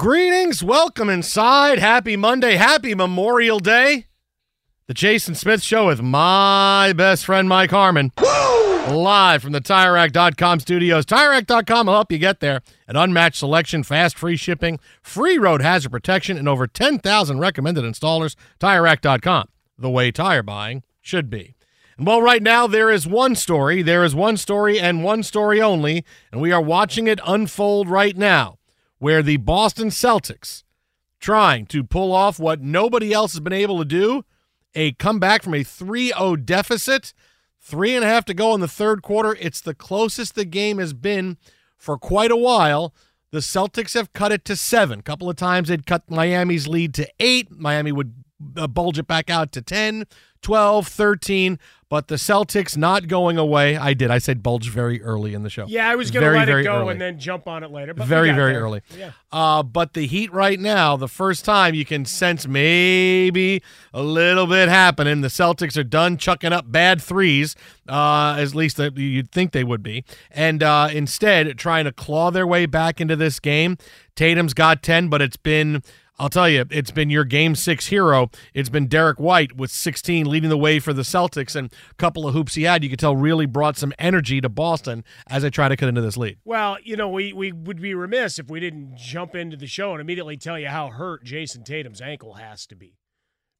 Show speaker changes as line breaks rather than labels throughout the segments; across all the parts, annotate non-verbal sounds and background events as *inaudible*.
Greetings, welcome inside. Happy Monday, happy Memorial Day. The Jason Smith Show with my best friend Mike Harmon. Woo! Live from the TireRack.com studios. TireRack.com will help you get there. An unmatched selection, fast free shipping, free road hazard protection, and over 10,000 recommended installers. TireRack.com, the way tire buying should be. And well, right now there is one story. There is one story and one story only, and we are watching it unfold right now where the Boston Celtics trying to pull off what nobody else has been able to do a comeback from a 3 0 deficit. Three and a half to go in the third quarter. It's the closest the game has been for quite a while. The Celtics have cut it to seven. A couple of times they'd cut Miami's lead to eight. Miami would uh, bulge it back out to 10, 12, 13. But the Celtics not going away. I did. I said bulge very early in the show.
Yeah, I was going to let it go
early.
and then jump on it later. But
very, very
there.
early.
Yeah.
Uh, but the Heat right now, the first time you can sense maybe a little bit happening. The Celtics are done chucking up bad threes, uh, at least that you'd think they would be, and uh, instead trying to claw their way back into this game. Tatum's got 10, but it's been. I'll tell you, it's been your game six hero. It's been Derrick White with 16 leading the way for the Celtics, and a couple of hoops he had, you could tell really brought some energy to Boston as they try to cut into this lead.
Well, you know, we, we would be remiss if we didn't jump into the show and immediately tell you how hurt Jayson Tatum's ankle has to be,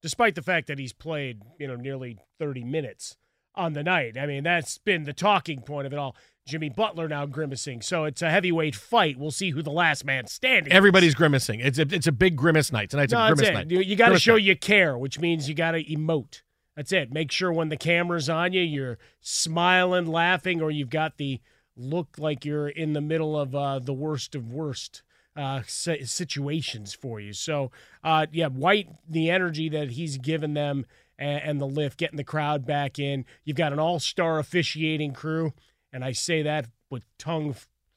despite the fact that he's played, you know, nearly 30 minutes on the night. I mean, that's been the talking point of it all. Jimmy Butler now grimacing. So it's a heavyweight fight. We'll see who the last man standing is.
Everybody's grimacing. It's a, it's a big grimace night. Tonight's
No,
a grimace night.
You, you got to show
night.
you care, which means you got to emote. That's it. Make sure when the camera's on you, you're smiling, laughing, or you've got the look like you're in the middle of uh, the worst of worst uh, situations for you. So, uh, yeah, White, the energy that he's given them and, and the lift, getting the crowd back in. You've got an all-star officiating crew, and I say that with tongue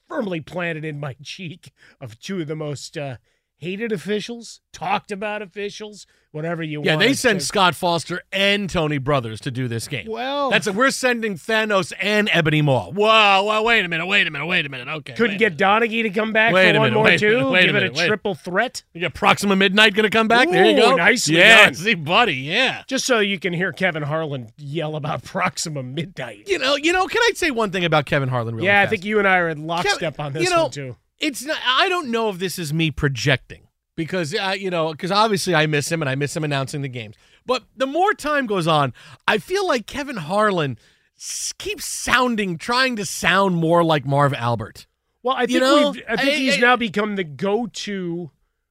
firmly planted in my *laughs* cheek of two of the most uh, hated officials, talked about officials, whatever you
Yeah,
want.
Yeah, they sent Scott Foster and Tony Brothers to do this game.
Well,
That's a, we're sending Thanos and Ebony Maw. Whoa, whoa, wait a minute, wait a minute, wait a minute. Okay.
couldn't get Donaghy to come back
Wait
for one
minute,
more too.
minute, wait a
Give
minute,
it a triple threat.
You got Proxima Midnight going to come back? there you go.
nicely
yeah,
done.
see, buddy, yeah.
Just so you can hear Kevin Harlan yell about *laughs* Proxima Midnight.
You know, you know. Can I say one thing about Kevin Harlan? Really
yeah, I think you and I are in lockstep
Kev-
on this
you know,
one too.
It's not i don't know if this is me projecting because uh, you know because obviously i miss him and i miss him announcing the games but the more time goes on i feel like kevin harlan keeps sounding trying to sound more like marv albert
Well, I
You
think
know,
we've, I think
I-
he's
I-
now become the go-to,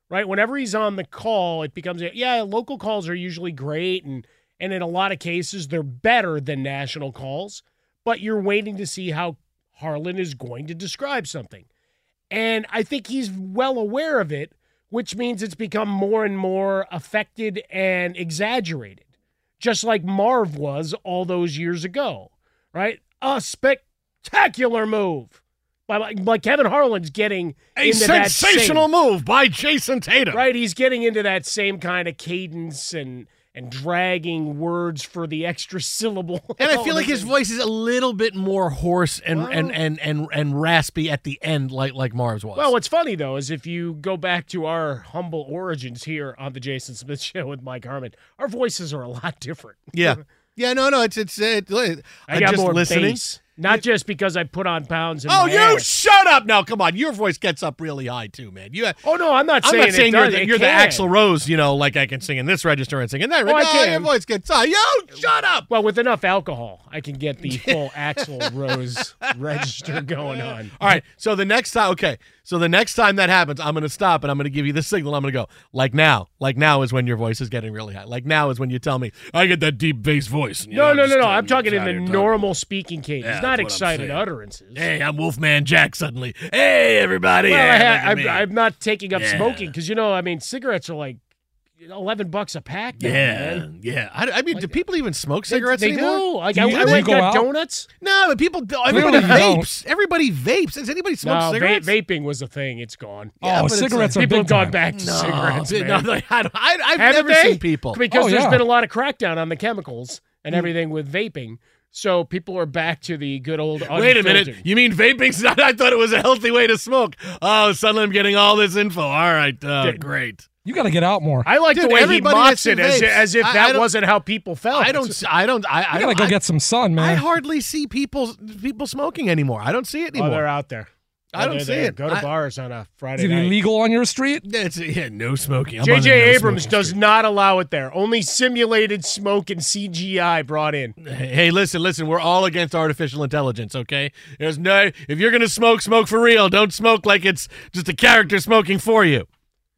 right? Whenever he's on the call, it becomes yeah. Local calls are usually great, and and in a lot of cases they're better than national calls. But you're waiting to see how Harlan is going to describe something, and I think he's well aware of it, which means it's become more and more affected and exaggerated, just like Marv was all those years ago, right? A spectacular move. By, like, Kevin Harlan's getting
a
into that
sensational
same,
move by jayson tatum
right? He's getting into that same kind of cadence and and dragging words for the extra syllable. *laughs*
and i feel like his voice is a little bit more hoarse and
Well-
and, and and and raspy at the end like like marv's was.
Well, what's funny though is if you go back to our humble origins here on the Jason Smith *laughs* Show with Mike Harmon, our voices are a lot different.
yeah. *laughs* Yeah no no it's it's it,
I got
just
more
listening.
bass, not just because I put on pounds. In
Oh, you
ass.
shut up! now. come on, your voice gets up really high too, man. You,
Oh no, I'm not
I'm
saying
not saying you're
does-
the, you're the. Axl Rose, you know, like I can sing in this register and sing in that.
Oh, I
no, oh,
can.
your voice gets high. Yo, shut up!
Well, with enough alcohol, I can get the *laughs* full Axl Rose register going on.
All right, so the next time, okay, so the next time that happens, I'm going to stop and I'm going to give you the signal. I'm going to go like now, like now is when your voice is getting really high. Like now is when you tell me I get that deep bass voice.
No,
know,
no, no, no. I'm talking in the
you're talking.
normal speaking cadence,
Yeah,
not
that's what I'm
excited utterances.
Hey, I'm Wolfman Jack. Suddenly, hey everybody.
Well,
yeah,
I
at
I'm. I'm not taking up
Yeah.
smoking because you know, I mean, cigarettes are like eleven bucks a pack. Now,
yeah,
man.
yeah. I, I mean, do people even smoke cigarettes
they,
anymore?
do. Like
Do
I,
you-
I
do you
went
go
got
out?
donuts.
No, but people. do- Everybody
Clearly you don't.
vapes. Everybody vapes. Does anybody smoke
no, va- vaping was a thing. It's gone.
Yeah,
oh, cigarettes are
People have gone back to
No,
cigarettes. man.
no, I, I, I've
Haven't
never
they?
seen people.
because
Oh,
there's
yeah.
been a lot of crackdown on the chemicals and everything with vaping. So people are back to the good old.
Wait a minute. You mean vaping's not? I thought it was a healthy way to smoke. Oh, suddenly I'm getting all this info. All right. Uh, great.
You got to get out more.
I like
Dude,
the way he
everybody
mocks it as, as if
I- I
that
don't-
wasn't how people felt.
I don't. I don't. I, I
got to go
I-
get some sun, man.
I hardly see people people smoking anymore. I don't see it
Oh, they're
anymore.
out there.
I
Oh,
don't see
there.
it.
Go to
I-
bars on a Friday
Is it
night.
illegal on your street?
It's yeah, no smoking. I'm
J.J.
no
Abrams
smoking
does
streak.
not allow it there. Only simulated smoke and CGI brought in.
Hey, listen, listen. We're all against artificial intelligence. Okay. There's no. If you're gonna smoke, smoke for real. Don't smoke like it's just a character smoking for you.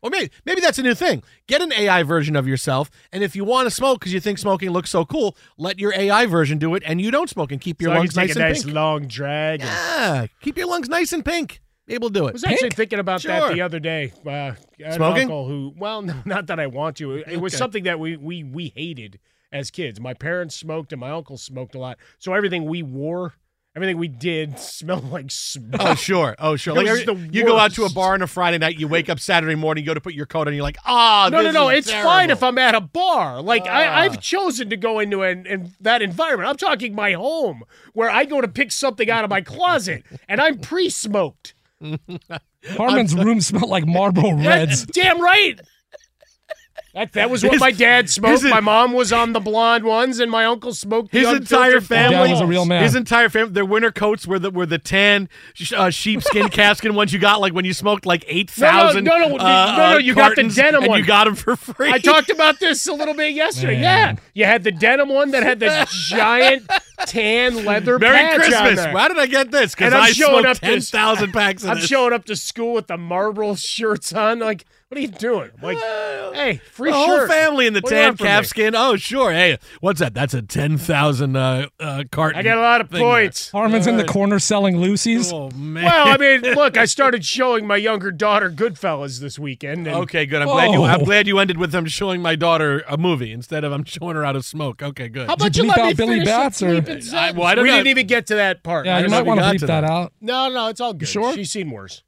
Or maybe maybe that's a new thing. Get an AI version of yourself, and if you want to smoke because you think smoking looks so cool, let your AI version do it, and you don't smoke and keep your
so
lungs
take
nice
a
and
nice
pink.
long drag.
Yeah, keep your lungs nice and pink. Able to do it.
I was actually thinking about that the other day. Uh,
Smoking?
uncle who, well, *laughs* no, not that I want to. It, it was
Okay.
something that we we we hated as kids. My parents smoked and my uncle smoked a lot, so everything we wore, everything we did, smelled *laughs* like smoke.
Oh sure, oh sure. Like every-
the
you go out to a bar on a Friday night, you wake up Saturday morning, you go to put your coat on, you're like, ah,
no, no,
this
no.
is
It's fine if I'm at a bar. Like I,
Ah.
I've chosen to go into an, in that environment. I'm talking my home, where I go to pick something out of my closet, *laughs* and I'm pre-smoked.
Harmon's room smelled like Marlboro *laughs* Reds.
That's damn right. That, that was what
His-
my dad smoked.
his-
my mom was on the blonde ones, and my uncle smoked the
His entire
unfiltered
family
was a real man.
His entire family, their winter coats were the were the tan sh- uh, sheepskin *laughs* calfskin ones you got like when you smoked like eight thousand.
No, no, no, no, no, no, you got the denim
and
one.
you got them for free.
I talked about this a little bit yesterday. Yeah, you had the denim one that had the giant tan leather
Merry
patch on
Christmas!
there.
Why did I get this? Because
And I'm
I
showing
smoked
up
ten
this-
thousand packs of
I'm
this.
showing up to school with the Marlboro shirts on. Like, What are you doing? I'm like, hey, free
the whole family in the
What do you
tan
want from
calf
me?
skin. Oh, sure. Hey, what's that? That's a ten thousand uh, uh, carton.
I got a lot of
thing there.
points.
Harmon's in the corner selling Lucy's.
Oh man.
Well, I mean, *laughs* look, I started showing my younger daughter Goodfellas this weekend. And
Okay, good. I'm glad you. I'm
Oh.
glad you ended with them showing my daughter a movie instead of I'm showing her how to smoke. Okay, good.
How about
Did you
you
bleep
let me
out Billy
finish the
Bats, or-
bleeping
I- well, I don't
we
know.
didn't even get to that part.
Yeah,
I
you
don't
might
know.
want to
got
bleep
to
that
that.
out.
No, no, it's all good.
sure?
She's seen worse.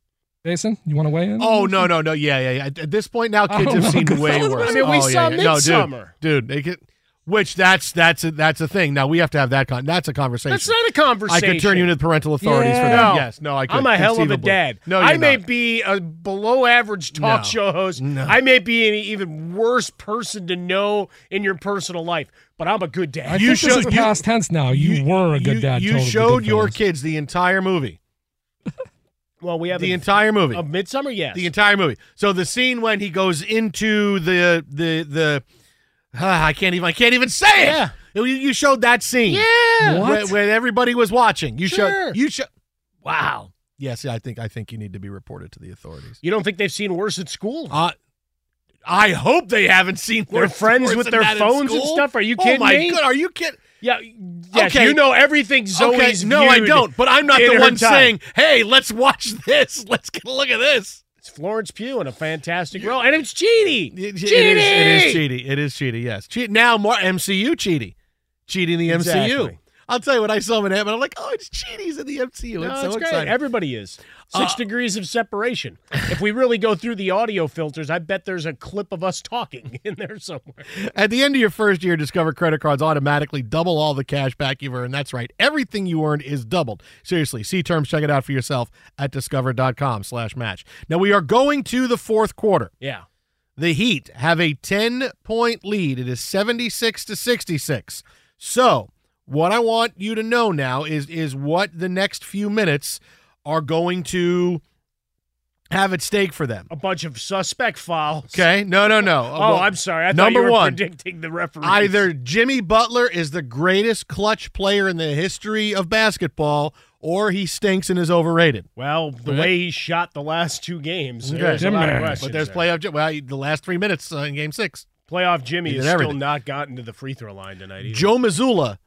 Jason, you want to weigh in?
Oh no no no yeah yeah yeah. At- this point now, kids
don't
have seen way worse.
I mean, we
oh,
saw
yeah, yeah. No, dude, dude, they could. Which that's that's a, that's a thing. Now we have to have that con. That's a conversation.
That's not a conversation.
I could turn you into the parental authorities for that.
No.
Yes, no, I could.
I'm a hell of a dad.
No,
I may
not.
be a below average talk
No.
show host.
No.
I may be an even worse person to know in your personal life, but I'm a good dad.
I
You
think this
showed-
is
you-
past tense now. You, were a good
you,
dad.
You
totally
showed your kids the entire movie. *laughs*
well, we have
The
a,
entire movie.
of Midsommar, yes.
The entire movie. So the scene when he goes into the the the ah, I can't even I can't even say it.
Yeah.
You, you showed that scene.
yeah.
What?
When, when everybody was watching. You
Sure.
showed you showed Wow. Yes, I think I think you need to be reported to the authorities.
You don't think they've seen worse at school?
Uh I hope they haven't seen
They're friends with their phones and stuff? Are you
Oh
kidding
my
me?
god, are you kidding?
Yeah. Yes,
Okay.
you know everything
okay, no, I don't. But I'm not the one
time.
saying, "Hey, let's watch this. *laughs* Let's get a look at this."
It's Florence Pugh in a fantastic role, and it's Cheaty.
It, it
Cheaty!
is, it is cheaty. It is cheaty. Yes, cheat now more MCU cheaty, cheating the MCU. I'll tell you when I saw him in Ant-Man, I'm like, oh, it's cheaties in the MCU.
No,
it's so
great.
exciting.
Everybody is. Six
Uh,
degrees of separation. if we really go through the audio filters, I bet there's a clip of us talking *laughs* in there somewhere.
At the end of your first year, Discover credit cards automatically double all the cash back you've earned. That's right. Everything you earned is doubled. Seriously, see terms. Check it out for yourself at discover.com slash match. Now, we are going to the fourth quarter.
Yeah.
The Heat have a 10 point lead. It is 76 to 66. So, what I want you to know now is is what the next few minutes are going to have at stake for them.
A bunch of suspect fouls.
Okay? No, no, no. *laughs*
Oh, I'm sorry. I thought
number
you were
one,
predicting the referee.
Either Jimmy Butler is the greatest clutch player in the history of basketball or he stinks and is overrated.
Well, the
Okay.
way he shot the last two games,
Okay.
there's a lot of
Jimmy.
questions
But there's
there.
playoff well, the last 3 minutes uh, in game 6.
Playoff Jimmy
He
has
did
still not gotten to the free throw line tonight either.
Joe Mazzulla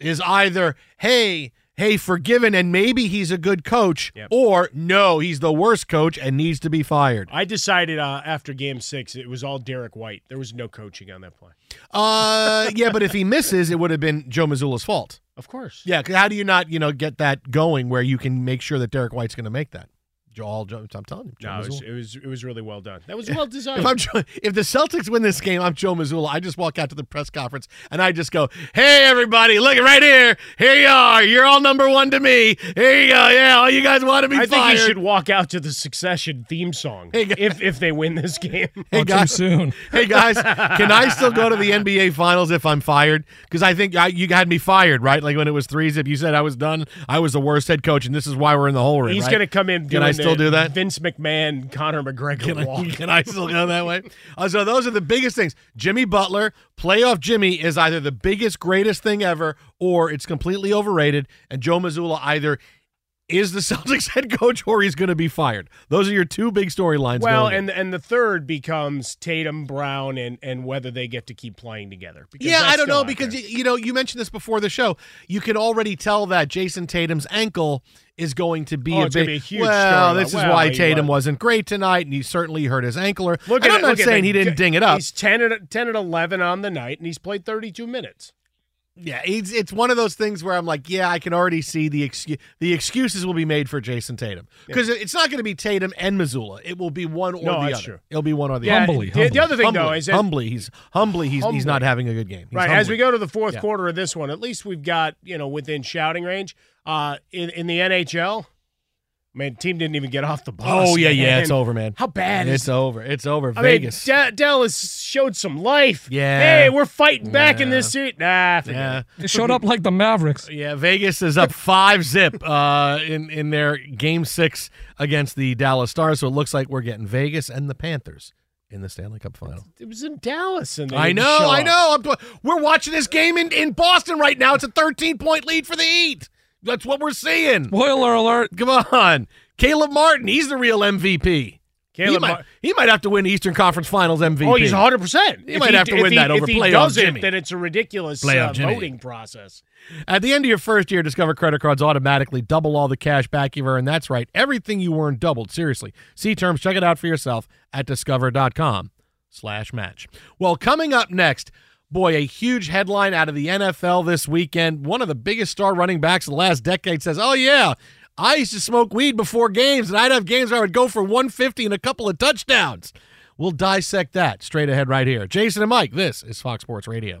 is either, hey, hey, forgiven, and maybe he's a good coach,
Yep.
or no, he's the worst coach and needs to be fired.
I decided uh, after game six, it was all Derrick White. There was no coaching on that play.
Uh, yeah, but if he misses, it would have been Joe Mazzulla's fault.
Of course.
Yeah, how do you not, you know, get that going where you can make sure that Derrick White's going to make that? Joel, Joe, I'm telling you, Joe
No, it was, it was it was really well done. That was *laughs* well designed.
If I'm Joe- if the Celtics win this game, I'm Joe Mazzulla. I just walk out to the press conference and I just go, "Hey, everybody, look right here. Here you are. You're all number one to me. Here you go. Yeah, all you guys want to be
I think you should walk out to the Succession theme song
Hey, guys.
if if they win this game. *laughs*
Hey
too
guys,
soon. *laughs*
hey guys, can I still go to the NBA Finals if I'm fired? Because I think I, you had me fired, right? Like when it was three zip, you said I was done. I was the worst head coach, and this is why we're in the hole.
He's
right?
going to come in.
Can
Doing
I still do that?
Vince McMahon, Conor McGregor
Can. I, *laughs* can I still go that way? Uh, so those are the biggest things. Jimmy Butler, playoff Jimmy, is either the biggest, greatest thing ever, or it's completely overrated. And Joe Mazzulla either is the *laughs* Celtics head coach or he's going to be fired. Those are your two big storylines.
Well, and and the third becomes Tatum, Brown, and and whether they get to keep playing together.
Yeah, I don't know because you know you mentioned this before the show. You can already tell that Jayson Tatum's ankle is going to be
Oh,
a big.
be a huge
well, this is
Well,
why Tatum
was.
wasn't great tonight, and he certainly hurt his ankle. Or,
Look
and
at
I'm
it-
not
at
saying he didn't ding it up.
He's 10 at, 10 and eleven on the night, and he's played thirty two minutes.
Yeah, it's it's one of those things where I'm like, yeah, I can already see the excuse. The excuses will be made for Jayson Tatum because it's not going to be Tatum and Mazzulla. It will be one or
No,
the
that's
other.
true.
It'll be one or the
Yeah,
other.
Humbly,
the, the other thing
humbly,
though is that,
humbly, he's humbly, he's he's not having a good game. He's
right as we go to the fourth
Yeah.
quarter of this one. At least we've got you know within shouting range. Uh, in in the NHL, man, team didn't even get off the bus.
Oh yeah, yeah, it's over, man.
How bad
It's
is
over. It's over.
I
Vegas.
mean, Da- Dallas showed some life.
Yeah.
Hey, we're fighting back in this series. Nah, forget
yeah.
it.
They showed up like the Mavericks. *laughs*
Yeah, Vegas is up five zip uh, in in their game six against the Dallas Stars. So it looks like we're getting Vegas and the Panthers in the Stanley Cup final.
It was in Dallas, and
I know, I know. I'm, we're watching this game in, in Boston right now. It's a 13 point lead for the Heat. That's what we're seeing.
Spoiler alert.
Come on, Caleb Martin. He's the real MVP. He might,
Mar-
he might have to win Eastern Conference Finals MVP.
Oh, he's 100. percent
He might have to win that over
if he
playoff
does
Jimmy.
It, then it's a ridiculous
Playoff
uh, voting process.
At the end of your first year, Discover credit cards automatically double all the cash back you've earned. That's right. Everything you earned doubled. Seriously. See terms. Check it out for yourself at discover.com slash match. Well, coming up next, boy, a huge headline out of the NFL this weekend. One of the biggest star running backs of the last decade says, oh, yeah, I used to smoke weed before games, and I'd have games where I would go for 150 and a couple of touchdowns. We'll dissect that straight ahead right here. Jason and Mike, this is Fox Sports Radio.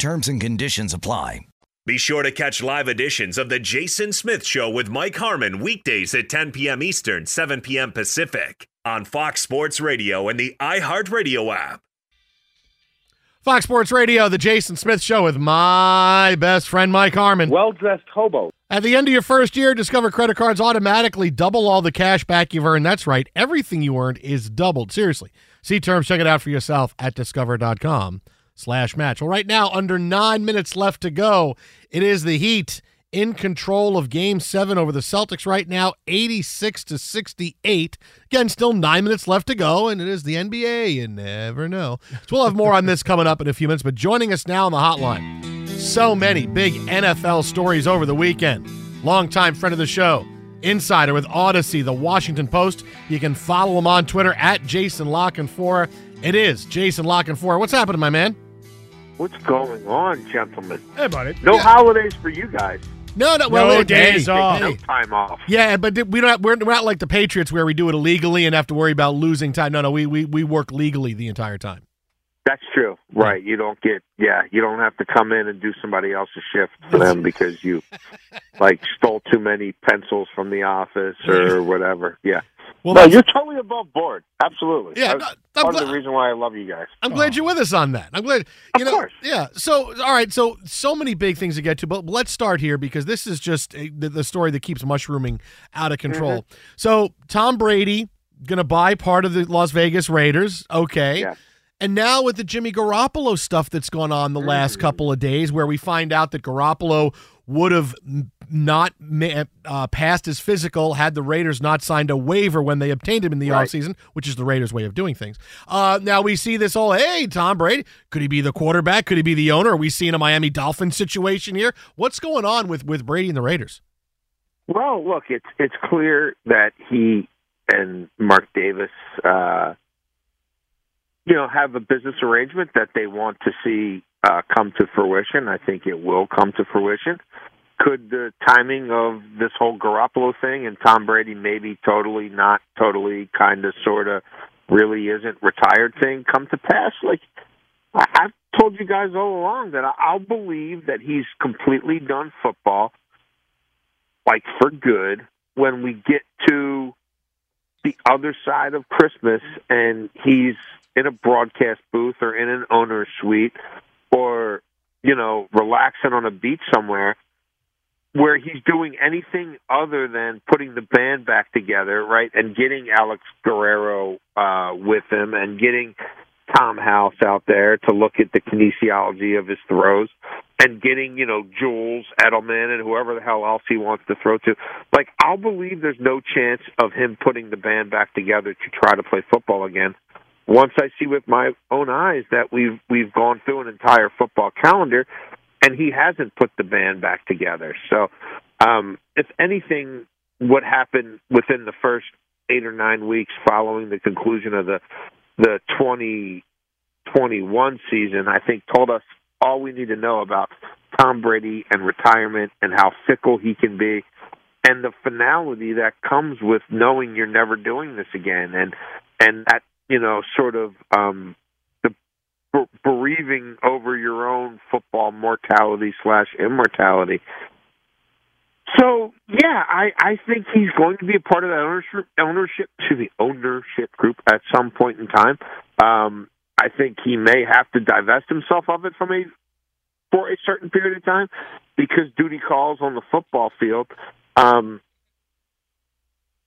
Terms and conditions apply.
Be sure to catch live editions of The Jason Smith Show with Mike Harmon weekdays at 10 p.m. Eastern, 7 p.m. Pacific on Fox Sports Radio and the iHeartRadio app.
Fox Sports Radio, the Jason Smith Show with my best friend Mike Harmon.
Well dressed hobo.
At the end of your first year, Discover credit cards automatically double all the cash back you've earned. That's right. Everything you earned is doubled. Seriously. See terms, check it out for yourself at discover.com slash match. Well, right now, under nine minutes left to go, it is the Heat in control of game seven over the Celtics right now, 86 to 68. Again, still nine minutes left to go, and it is the NBA. You never know. So we'll have more on this coming up in a few minutes, but joining us now on the hotline, so many big NFL stories over the weekend. Longtime friend of the show, insider with Audacy, the Washington Post. You can follow him on Twitter at Jason La Canfora. It is Jason La Canfora. What's happening, my man?
What's going on, gentlemen?
Hey, buddy.
No
Yeah.
holidays for you guys.
No, no, well,
No days
hey,
off.
No time off.
Yeah, but we don't. We're not like the Patriots where we do it illegally and have to worry about losing time. No, no, we we we work legally the entire time.
That's true. Right. You don't get yeah, you don't have to come in and do somebody else's shift for them because you like stole too many pencils from the office or *laughs* whatever. Yeah.
Well,
no, you're totally above board. Absolutely.
Yeah,
That's
no,
part of the reason why I love you guys.
I'm glad you're with us on that. I'm glad. You know, Yeah. So, all right. So, so many big things to get to, but let's start here because this is just a, the, the story that keeps mushrooming out of control. Mm-hmm. So, Tom Brady going to buy part of the Las Vegas Raiders. Okay. Yeah. And now with the Jimmy Garoppolo stuff that's gone on the last mm-hmm. couple of days, where we find out that Garoppolo would have not uh, passed his physical had the Raiders not signed a waiver when they obtained him in the offseason, which is the Raiders' way of doing things. Uh, now we see this whole, hey, Tom Brady, could he be the quarterback? Could he be the owner? Are we seeing a Miami Dolphins situation here? What's going on with, with Brady and the Raiders?
Well, look, it's it's clear that he and Mark Davis, uh, you know, have a business arrangement that they want to see uh, come to fruition. I think it will come to fruition. Could the timing of this whole Garoppolo thing and Tom Brady maybe totally, not totally, kind of, sort of, really isn't retired thing come to pass? Like I've told you guys all along that I'll believe that he's completely done football like for good when we get to the other side of Christmas and he's in a broadcast booth or in an owner's suite or you know relaxing on a beach somewhere where he's doing anything other than putting the band back together right and getting Alex Guerrero uh with him and getting Tom House out there to look at the kinesiology of his throws and getting, you know, Jules Edelman and whoever the hell else he wants to throw to. Like, I'll believe there's no chance of him putting the band back together to try to play football again. Once I see with my own eyes that we've we've gone through an entire football calendar and he hasn't put the band back together. So, um, if anything, what happened within the first eight or nine weeks following the conclusion of the the 2021 season, I think told us all we need to know about Tom Brady and retirement and how fickle he can be and the finality that comes with knowing you're never doing this again and and that you know sort of um the ber- bereaving over your own football mortality slash immortality so yeah, I I think he's going to be a part of that ownership ownership to the ownership group at some point in time. Um, I think he may have to divest himself of it from a for a certain period of time because duty calls on the football field. Um,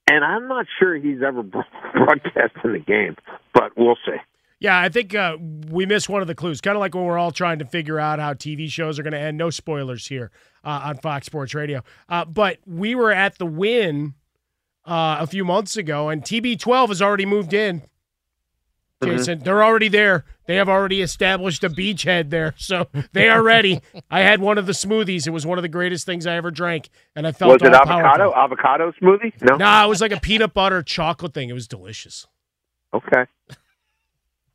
and I'm not sure he's ever *laughs* broadcasting the game, but we'll see.
Yeah, I think uh, we missed one of the clues. Kind of like when we're all trying to figure out how TV shows are going to end. No spoilers here uh, on Fox Sports Radio. Uh, but we were at the win uh, a few months ago, and TB12 has already moved in.
Mm-hmm.
Jason, they're already there. They have already established a beachhead there, *laughs* so they are ready. I had one of the smoothies. It was one of the greatest things I ever drank, and I felt
Was it avocado
powerful.
avocado smoothie? No.
Nah, it was like a peanut butter chocolate thing. It was delicious.
Okay.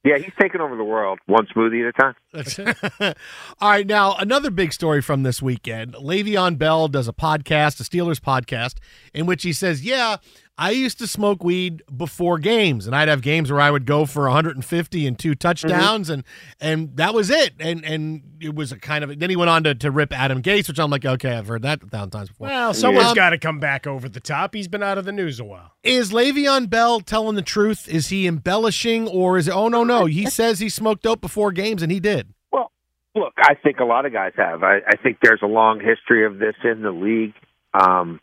Yeah, he's taking over the world one smoothie at a time.
That's it. *laughs* All right, now another big story from this weekend. Le'Veon Bell does a podcast, a Steelers podcast, in which he says, "Yeah, I used to smoke weed before games, and I'd have games where I would go for 150 and two touchdowns, and and that was it. And and it was a kind of. Then he went on to, to rip Adam Gase, which I'm like, okay, I've heard that a thousand times before.
Well, someone's
Um,
got to come back over the top. He's been out of the news a while.
Is Le'Veon Bell telling the truth? Is he embellishing, or is it? Oh no, no, he says he smoked dope before games, and he did.
Well, look, I think a lot of guys have. I, I think there's a long history of this in the league, um,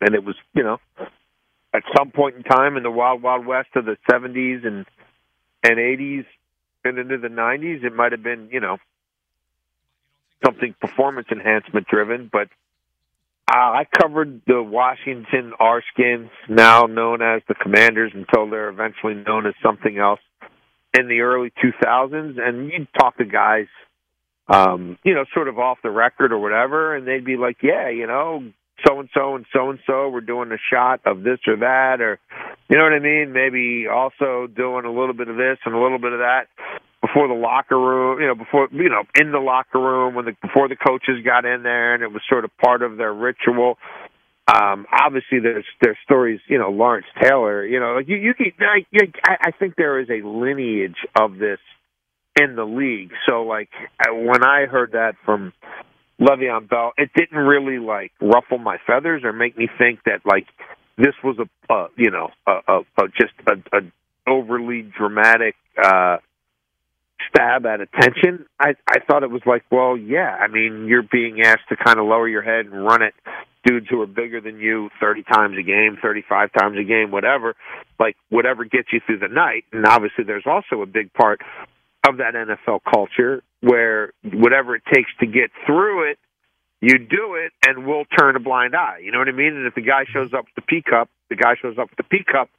and it was, you know, at some point in time in the wild, wild west of the '70s and and '80s and into the '90s, it might have been, you know, something performance enhancement driven, but. Uh, I covered the Washington Redskins, now known as the Commanders, until they're eventually known as something else in the early 2000s, and you'd talk to guys, um, you know, sort of off the record or whatever, and they'd be like, "Yeah, you know, so and so and so and so, we're doing a shot of this or that, or you know what I mean? Maybe also doing a little bit of this and a little bit of that." Before the locker room, you know, before you know, in the locker room when the before the coaches got in there, and it was sort of part of their ritual um obviously there's there's stories you know lawrence taylor you know like you you can I, I i think there is a lineage of this in the league. So like when I heard that from Le'Veon Bell, it didn't really like ruffle my feathers or make me think that like this was a uh, you know a, a, a just a, a overly dramatic uh stab at attention. I I thought it was like, well, yeah, I mean, you're being asked to kind of lower your head and run it dudes who are bigger than you 30 times a game, 35 times a game, whatever, like whatever gets you through the night. And obviously there's also a big part of that NFL culture where whatever it takes to get through it, you do it and we'll turn a blind eye. You know what I mean? And if the guy shows up with the P cup, the guy shows up with the P cup.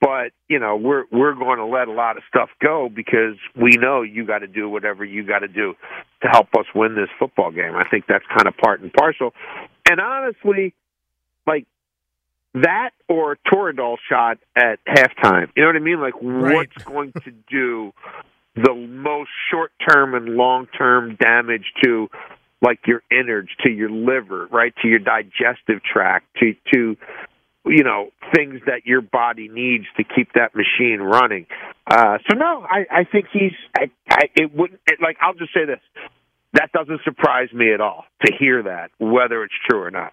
But you know we're we're going to let a lot of stuff go because we know you got to do whatever you got to do to help us win this football game. I think that's kind of part and parcel. And honestly, like that or Toradol shot at halftime. You know what I mean? Like what's going to do the most short term and long term damage to like your innards, to your liver, right, to your digestive tract, to to you know things that your body needs to keep that machine running. Uh, so no, I, I think he's. I, I, it wouldn't it, like. I'll just say this: that doesn't surprise me at all to hear that, whether it's true or not.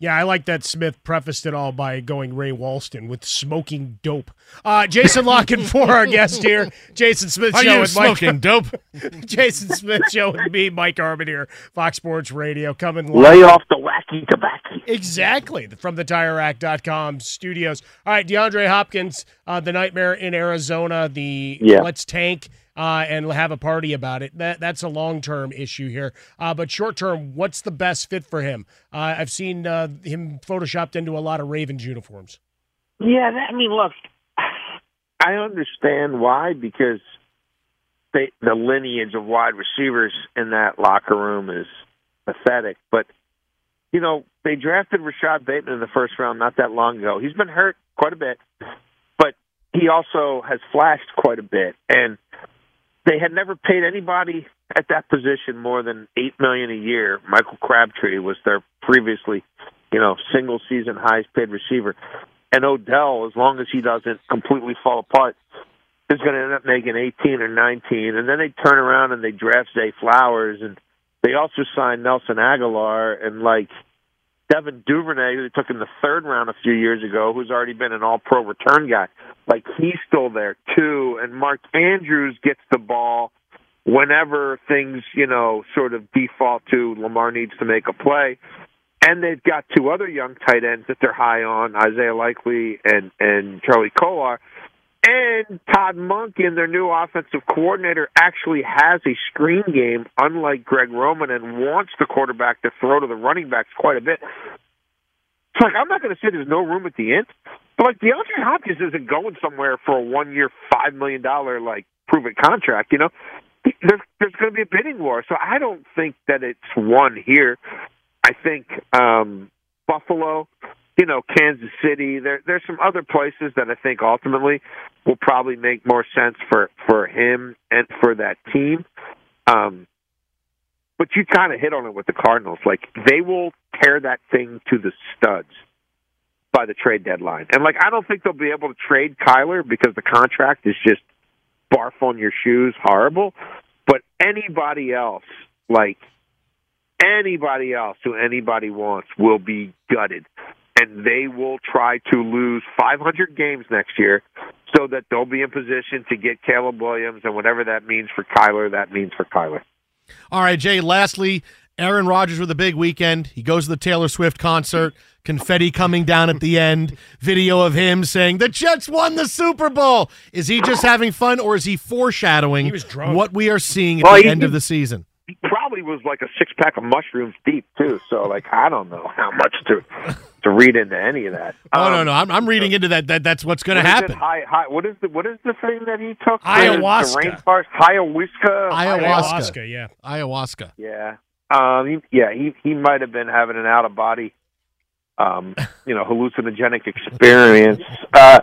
Yeah, I like that Smith prefaced it all by going Ray Walston with smoking dope. Uh, Jason La Canfora our guest here, Jason Smith
Are
show
you
with
smoking
Mike.
dope? *laughs*
Jason Smith show with me, Mike Harmon here, Fox Sports Radio, coming
Lay
live.
off the wacky tobacco.
Exactly from the TireRack.com studios. All right, DeAndre Hopkins, uh, the nightmare in Arizona, the
Yeah.
let's tank uh, and have a party about it. That that's a long term issue here. Uh, but short term, what's the best fit for him? Uh, I've seen uh, him photoshopped into a lot of Ravens uniforms.
Yeah, that, I mean, look, I understand why because they, the lineage of wide receivers in that locker room is pathetic. But you know, they drafted Rashod Bateman in the first round not that long ago. He's been hurt quite a bit, but he also has flashed quite a bit, and they had never paid anybody at that position more than eight million a year. Michael Crabtree was their previously, you know, single season highest paid receiver. And Odell, as long as he doesn't completely fall apart, is going to end up making 18 or 19. And then they turn around and they draft Zay Flowers, and they also signed Nelson Agholor and like Devin Duvernay, who they took in the third round a few years ago, who's already been an All-Pro return guy. Like he's still there too. And Mark Andrews gets the ball whenever things, you know, sort of default to Lamar needs to make a play. And they've got two other young tight ends that they're high on, Isaiah Likely and and Charlie Kolar. And Todd Monken, their new offensive coordinator, actually has a screen game, unlike Greg Roman, and wants the quarterback to throw to the running backs quite a bit. It's like I'm not going to say there's no room at the end, but like DeAndre Hopkins isn't going somewhere for a one-year, five million dollar like prove-it contract. You know, there's there's going to be a bidding war. So I don't think that it's won here. I think um, Buffalo, you know, Kansas City. There, there's some other places that I think ultimately will probably make more sense for for him and for that team. Um, but you kind of hit on it with the Cardinals. Like they will tear that thing to the studs by the trade deadline, and like I don't think they'll be able to trade Kyler because the contract is just barf on your shoes, horrible. But anybody else, like anybody else who anybody wants will be gutted. And they will try to lose 500 games next year so that they'll be in position to get Caleb Williams and whatever that means for Kyler, that means for Kyler.
All right, Jay. Lastly, Aaron Rodgers with a big weekend. He goes to the Taylor Swift concert. Confetti coming down at the end. Video of him saying the Jets won the Super Bowl. Is he just having fun, or is he foreshadowing what we are seeing at
Well,
the
he-
end of the season?
He probably was like a six pack of mushrooms deep too. So like I don't know how much to to read into any of that.
Oh no,
Um,
no, I'm, I'm reading into that. That that's what's going to
what is it?
happen.
Hi, hi, what is the what is the thing that he took?
Ayahuasca.
The rainforest. Ayahuasca.
Ayahuasca.
yeah.
Ayahuasca.
Yeah. Um. Yeah. He he might have been having an out of body, um, you know, hallucinogenic experience. Uh,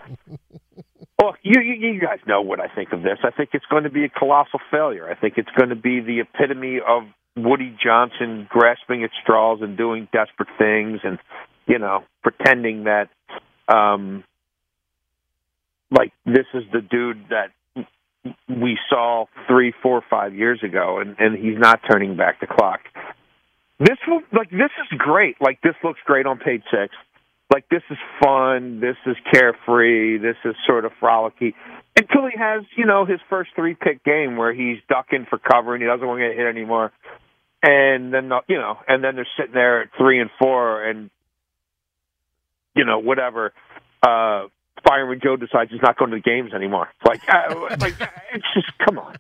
well, you, you you guys know what I think of this. I think it's going to be a colossal failure. I think it's going to be the epitome of Woody Johnson grasping at straws and doing desperate things, and you know, pretending that, um, like this is the dude that we saw three, four, five years ago, and and he's not turning back the clock. This will like this is great. Like this looks great on page six. Like this is fun. This is carefree. This is sort of frolicky. Until he has, you know, his first three pick game where he's ducking for cover and he doesn't want to get hit anymore. And then you know, and then they're sitting there at three and four, and you know, whatever. Uh, Fireman Joe decides he's not going to the games anymore. Like, uh, *laughs* like it's just come on.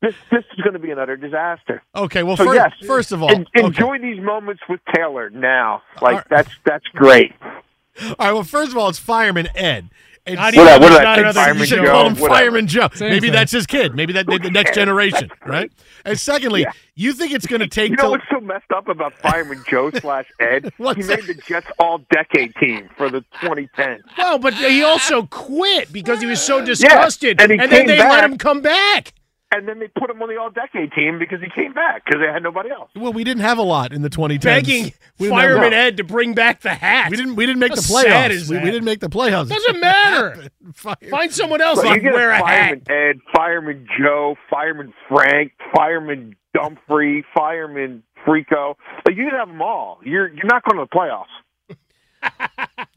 This this is going to be another disaster.
Okay, well,
so
first,
yes,
first of all,
en- enjoy
okay.
these moments with Taylor now. Like that's that's great.
All right, well, first of all, it's Fireman Ed. And
How do you
What-
know
what
there's
did I
not
say,
another
you
Fireman
should
Joe,
call him. Fireman Joe.
Same
Maybe
thing.
that's his kid. Maybe that the, the next generation, right? And secondly,
Yeah.
you think it's going to take
You know
till
what's so messed up about Fireman Joe *laughs* slash Ed? *laughs* He made the Jets All Decade team for the 2010.
No, but he also quit because he was so disgusted,
and he
then
came
they
back.
let him come back.
And then they put him on the All Decade team because he came back because they had nobody else.
well, we didn't have a lot in the 2010s.
begging
We didn't have a
Fireman. Ed to bring back the hat.
We didn't. We didn't make
How
the
sad
playoffs.
is
We, we didn't make the playoffs.
Doesn't matter. *laughs*
Fire-
Find someone else
But
to
you get
wear a
Fireman
hat.
Ed, Fireman Joe, Fireman Frank, Fireman Dumfrey, Fireman Frico. Like you can have them all. You're you're not going to the playoffs.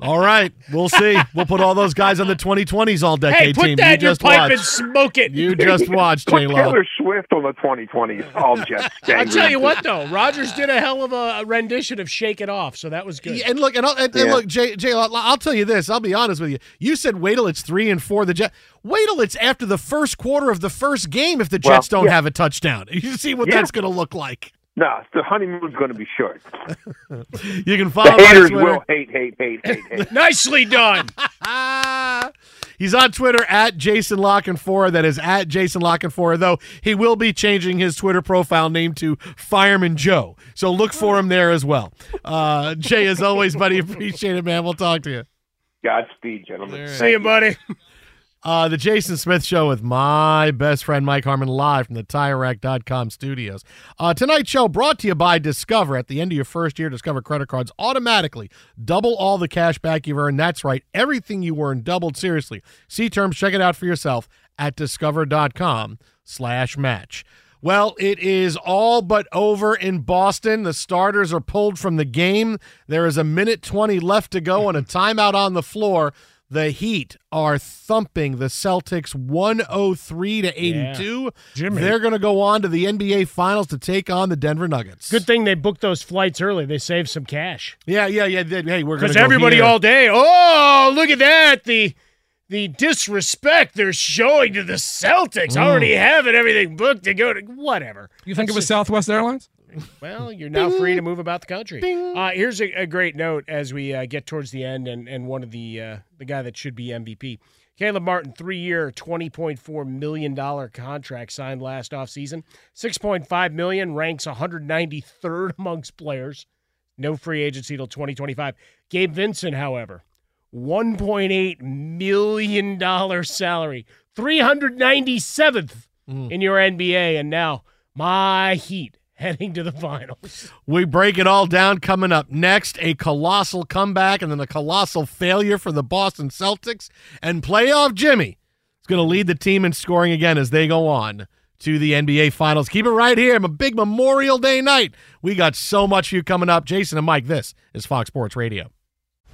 All right, we'll see. We'll put all those guys on the 2020s all decade
Hey, put
team.
that
you
in your
just
pipe
watch.
and smoke it.
You just watch,
Put
J Lo.
Taylor Swift on the 2020s. All Jets. *laughs*
I'll tell you what, though, Rodgers did a hell of a rendition of "Shake It Off," so that was good.
Yeah, and look, and, I'll, and, and
Yeah.
look, Jay, Jay, I'll, I'll tell you this. I'll be honest with you. You said wait till it's three and four. The Jets. Wait till it's after the first quarter of the first game if the
Well,
Jets don't
yeah.
have a touchdown. *laughs* You see what
Yeah.
that's going to look like.
No, the honeymoon's going to be short. *laughs*
You can follow
The haters will hate, hate, hate, hate, hate. *laughs*
Nicely done. *laughs*
He's on Twitter at Jason La Canfora. That is at Jason La Canfora, though he will be changing his Twitter profile name to Fireman Joe. So look for him there as well. Uh, Jay, as always, buddy, appreciate it, man. We'll talk to you.
Godspeed, gentlemen.
See you, buddy.
Uh, the Jason Smith Show with my best friend Mike Harmon live from the TireRack.com studios. Uh, tonight's show brought to you by Discover. At the end of your first year, Discover credit cards automatically double all the cash back you've earned. That's right, everything you earned doubled. Seriously, see terms. Check it out for yourself at Discover.com/slash/match. Well, it is all but over in Boston. The starters are pulled from the game. There is a minute 20 left to go and a *laughs* timeout on the floor. The Heat are thumping the Celtics 103 to 82.
Jimmy.
They're going to go on to the NBA Finals to take on the Denver Nuggets.
Good thing they booked those flights early. They saved some cash.
Yeah, yeah, yeah. they- Hey, we're
Because everybody
here.
all day, oh, look at that. The the disrespect they're showing to the Celtics.
Mm.
Already having everything booked to go to whatever.
You think it was Southwest Airlines?
Well, you're now free to move about the country. Uh, here's a, a great note as we uh, get towards the end, and, and one of the uh, the guy that should be MVP, Caleb Martin, three year, twenty point four million dollar contract signed last offseason. Six point five million ranks 193rd *laughs* amongst players. No free agency till 2025. Gabe Vincent, however, 1.8 million dollar salary, 397th in your NBA, and now my Heat heading to the finals.
We break it all down coming up next. A colossal comeback and then a colossal failure for the Boston Celtics. And playoff Jimmy is going to lead the team in scoring again as they go on to the NBA Finals. Keep it right here. I'm a big Memorial Day night. We got so much for you coming up. Jason and Mike, this is Fox Sports Radio.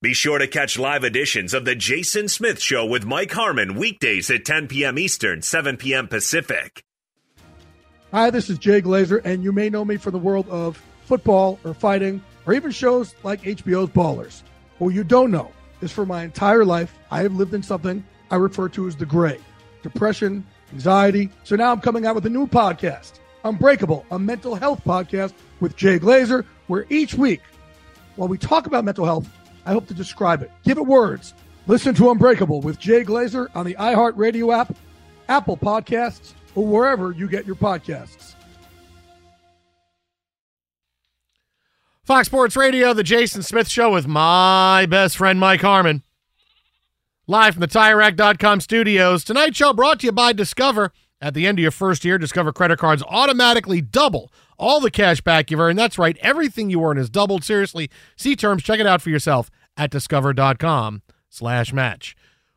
Be sure to catch live editions of The Jason Smith Show with Mike Harmon weekdays at 10 p.m. Eastern, 7 p.m. Pacific.
Hi, this is Jay Glazer, and you may know me from the world of football or fighting or even shows like HBO's Ballers. What you don't know is for my entire life, I have lived in something I refer to as the gray depression, anxiety. So now I'm coming out with a new podcast, Unbreakable, a mental health podcast with Jay Glazer, where each week, while we talk about mental health, I hope to describe it. Give it words. Listen to Unbreakable with Jay Glazer on the iHeartRadio app, Apple Podcasts, or wherever you get your podcasts.
Fox Sports Radio, the Jason Smith Show with my best friend Mike Harmon. Live from the TireRack.com studios. Tonight's show brought to you by Discover. At the end of your first year, Discover credit cards automatically double all the cash back you've earned. That's right, everything you earn is doubled. Seriously, see terms. Check it out for yourself at discover.com slash match.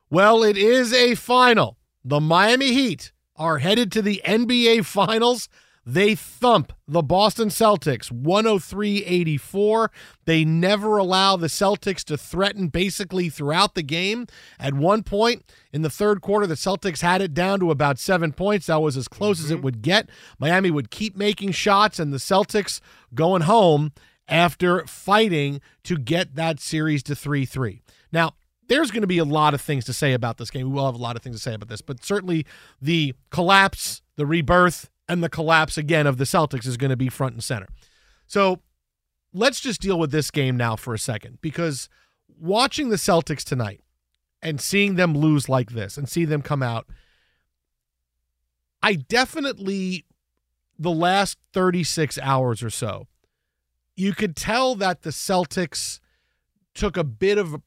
Well, it is a final. The Miami Heat are headed to the NBA Finals. They thump the Boston Celtics 103 84. They never allow the Celtics to threaten basically throughout the game. At one point in the third quarter, the Celtics had it down to about seven points. That was as close mm-hmm. as it would get. Miami would keep making shots, and the Celtics going home after fighting to get that series to 3 3. Now, there's going to be a lot of things to say about this game. We will have a lot of things to say about this, but certainly the collapse, the rebirth, and the collapse again of the Celtics is going to be front and center. So let's just deal with this game now for a second because watching the Celtics tonight and seeing them lose like this and see them come out, I definitely, the last 36 hours or so, you could tell that the Celtics took a bit of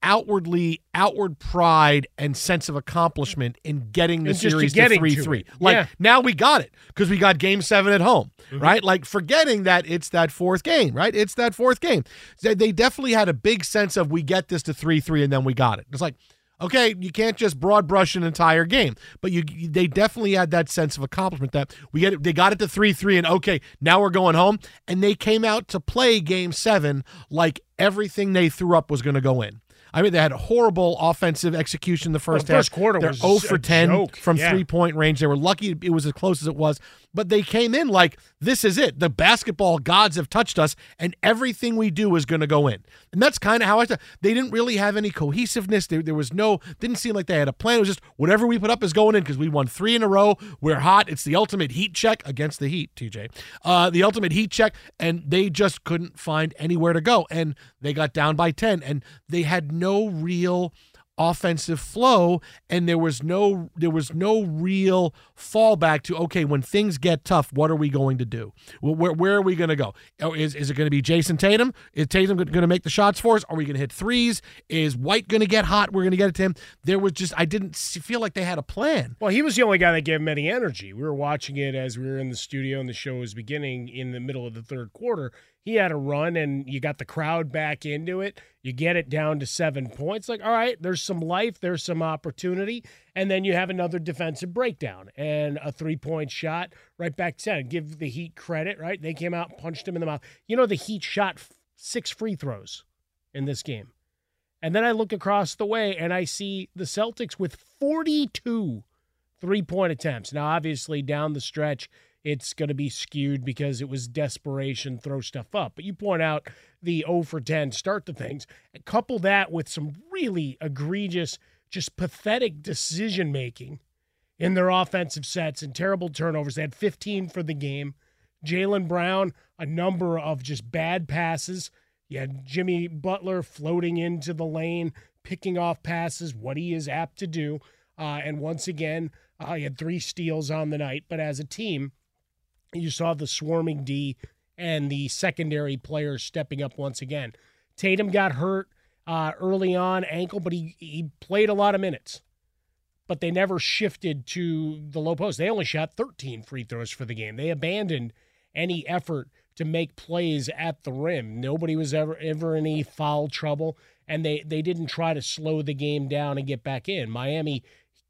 outwardly outward pride and sense of accomplishment in getting the
And just to
series to
to
3-3.
it.
Like
Yeah.
now we got it because we got game 7 at home,
Mhm.
right? Like forgetting that it's that fourth game, right? It's that fourth game. They, definitely had a big sense of we get this to 3-3 and then we got it. It's like Okay, you can't just broad brush an entire game, but you they definitely had that sense of accomplishment that we get they got it to 3-3 and okay, now we're going home and they came out to play game 7 like everything they threw up was going to go in. I mean, they had horrible offensive execution the first
Well,
half.
first quarter
They're
was
0 for 10
joke,
from
yeah.
three point range. They were lucky it was as close as it was, but they came in like this is it. The basketball gods have touched us, and everything we do is going to go in. And that's kind of how I thought. They didn't really have any cohesiveness. There, there was no, didn't seem like they had a plan. It was just whatever we put up is going in because we won three in a row. We're hot. It's the ultimate heat check against the Heat, TJ. Uh, the ultimate heat check, and they just couldn't find anywhere to go. And they got down by 10, and they had no real offensive flow and there was no there was no real fallback to okay when things get tough what are we going to do? Where, where are we going to go? Oh, is, is it going to be jayson tatum? Is tatum going to make the shots for us? Are we going to hit threes? Is white going to get hot? We're going to get it to him. There was just i didn't feel like they had a plan.
Well, he was the only guy that gave him any energy. We were watching it as we were in the studio and the show was beginning in the middle of the third quarter. He had a run and you got the crowd back into it. You get it down to seven points. Like, all right, there's some life, there's some opportunity. And then you have another defensive breakdown and a three point shot right back to 10. Give the Heat credit, right? They came out punched him in the mouth. You know, the Heat shot six free throws in this game. And then I look across the way and I see the Celtics with 42 three point attempts. Now, obviously, down the stretch, it's going to be skewed because it was desperation, throw stuff up. But you point out the 0 for 10 start to things, couple that with some really egregious, just pathetic decision making in their offensive sets and terrible turnovers. They had 15 for the game. Jaylen Brown, a number of just bad passes. You had Jimmy Butler floating into the lane, picking off passes, what he is apt to do. Uh, and once again, uh, he had three steals on the night. But as a team, you saw the swarming D and the secondary players stepping up once again. Tatum got hurt uh, early on, ankle, but he, he played a lot of minutes. But they never shifted to the low post. They only shot 13 free throws for the game. They abandoned any effort to make plays at the rim. Nobody was ever ever in any foul trouble, and they they didn't try to slow the game down and get back in. Miami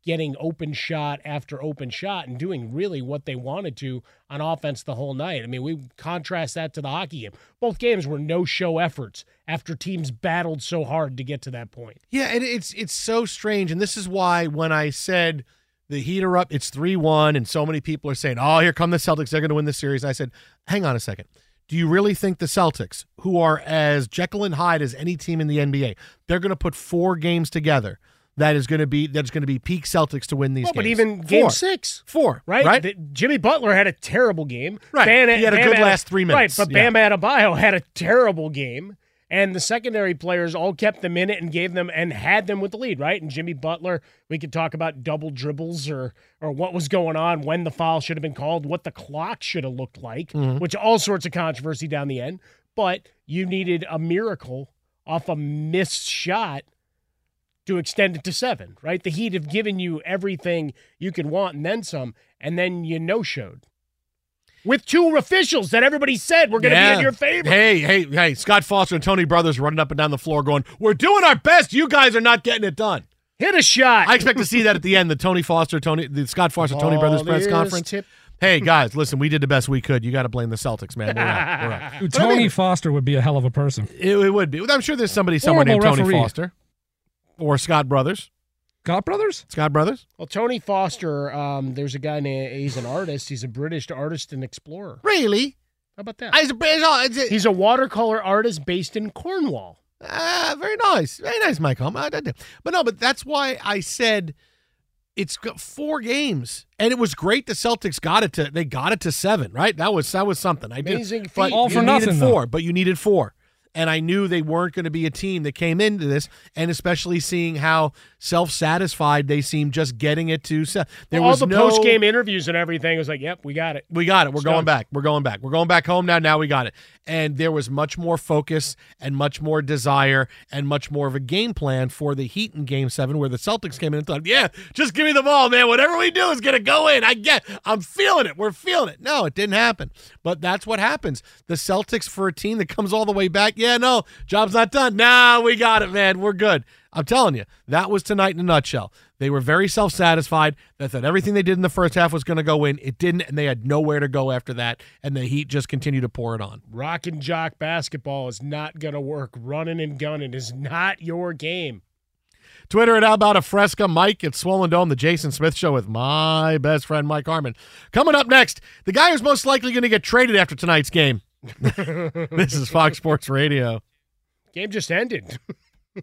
getting open shot after open shot and doing really what they wanted to on offense the whole night. I mean, we contrast that to the hockey game. Both games were no show efforts after teams battled so hard to get to that point.
Yeah, and it's it's so strange, and this is why when I said the Heat are up, it's three one, and so many people are saying, "Oh, here come the Celtics, they're going to win this series." And I said, "Hang on a second. Do you really think the Celtics, who are as Jekyll and Hyde as any team in the NBA, they're going to put four games together?" That is going to be that's going to be peak Celtics to win these
Well,
games.
but even game
Four.
six,
four,
right?
Right.
The- Jimmy Butler had a terrible game.
Right. He had a good last three minutes.
Right, but
Yeah.
Bam Adebayo had a terrible game. And the secondary players all kept them in it and gave them and had them with the lead, right? And Jimmy Butler, we could talk about double dribbles or or what was going on, when the foul should have been called, what the clock should have looked like,
Mhm.
which all sorts of controversy down the end. But you needed a miracle off a missed shot to extend it to seven, right? The Heat have given you everything you can want and then some, and then you no showed. With two officials that everybody said were going to be in your favor.
Hey, hey, hey! Scott Foster and Tony Brothers running up and down the floor, going, "We're doing our best. You guys are not getting it done."
Hit a shot.
I expect to see that at the end. The Tony Foster, Tony, the Scott Foster, Tony
Ball
Brothers press conference.
tip-
Hey guys, listen, we did the best we could. You got to blame the Celtics, man. We're out. We're out.
Dude,
But I
Tony
mean,
Foster would be a hell of a person.
it, it would be. I'm sure there's somebody somewhere
Horrible
named Tony. Foster or Scott Brothers.
Scott Brothers?
Scott Brothers.
Well, Tony Foster, um, there's a guy named, he's an artist. He's a British artist and explorer.
Really?
How about that?
He's a, he's a,
He's a watercolor artist based in Cornwall.
Ah, very nice, very nice, Mike. Home. I- I did. But no, but that's why I said it's got four games, and it was great. The Celtics got it to they got it to seven, right? That was that was something. I
Amazing
did, but
feat. All
you
for
needed
nothing, though.
four, but you needed four. And I knew they weren't going to be a team that came into this, and especially seeing how self-satisfied they seemed just getting it to. Se- there
All
was
the
no,
post game interviews and everything It was like, yep, we got it.
we got it. We're going back. We're going back. We're going back home now. Now we got it. And there was much more focus and much more desire and much more of a game plan for the Heat in Game Seven, where the Celtics came in and thought, "Yeah, just give me the ball, man. Whatever we do is gonna go in. I get. I'm feeling it. We're feeling it." No, it didn't happen. But that's what happens. The Celtics for a team that comes all the way back. Yeah, no, job's not done. Nah, we got it, man. We're good. I'm telling you, that was tonight in a nutshell. They were very self satisfied. They thought everything they did in the first half was going to go in. It didn't, and they had nowhere to go after that. And the Heat just continued to pour it on.
Rock and jock basketball is not going to work. Running and gunning is not your game.
Twitter at How About a Fresca. Mike at Swollen Dome, the Jason Smith Show with my best friend, Mike Harmon. Coming up next, the guy who's most likely going to get traded after tonight's game. *laughs* this is Fox Sports Radio.
Game just ended. *laughs*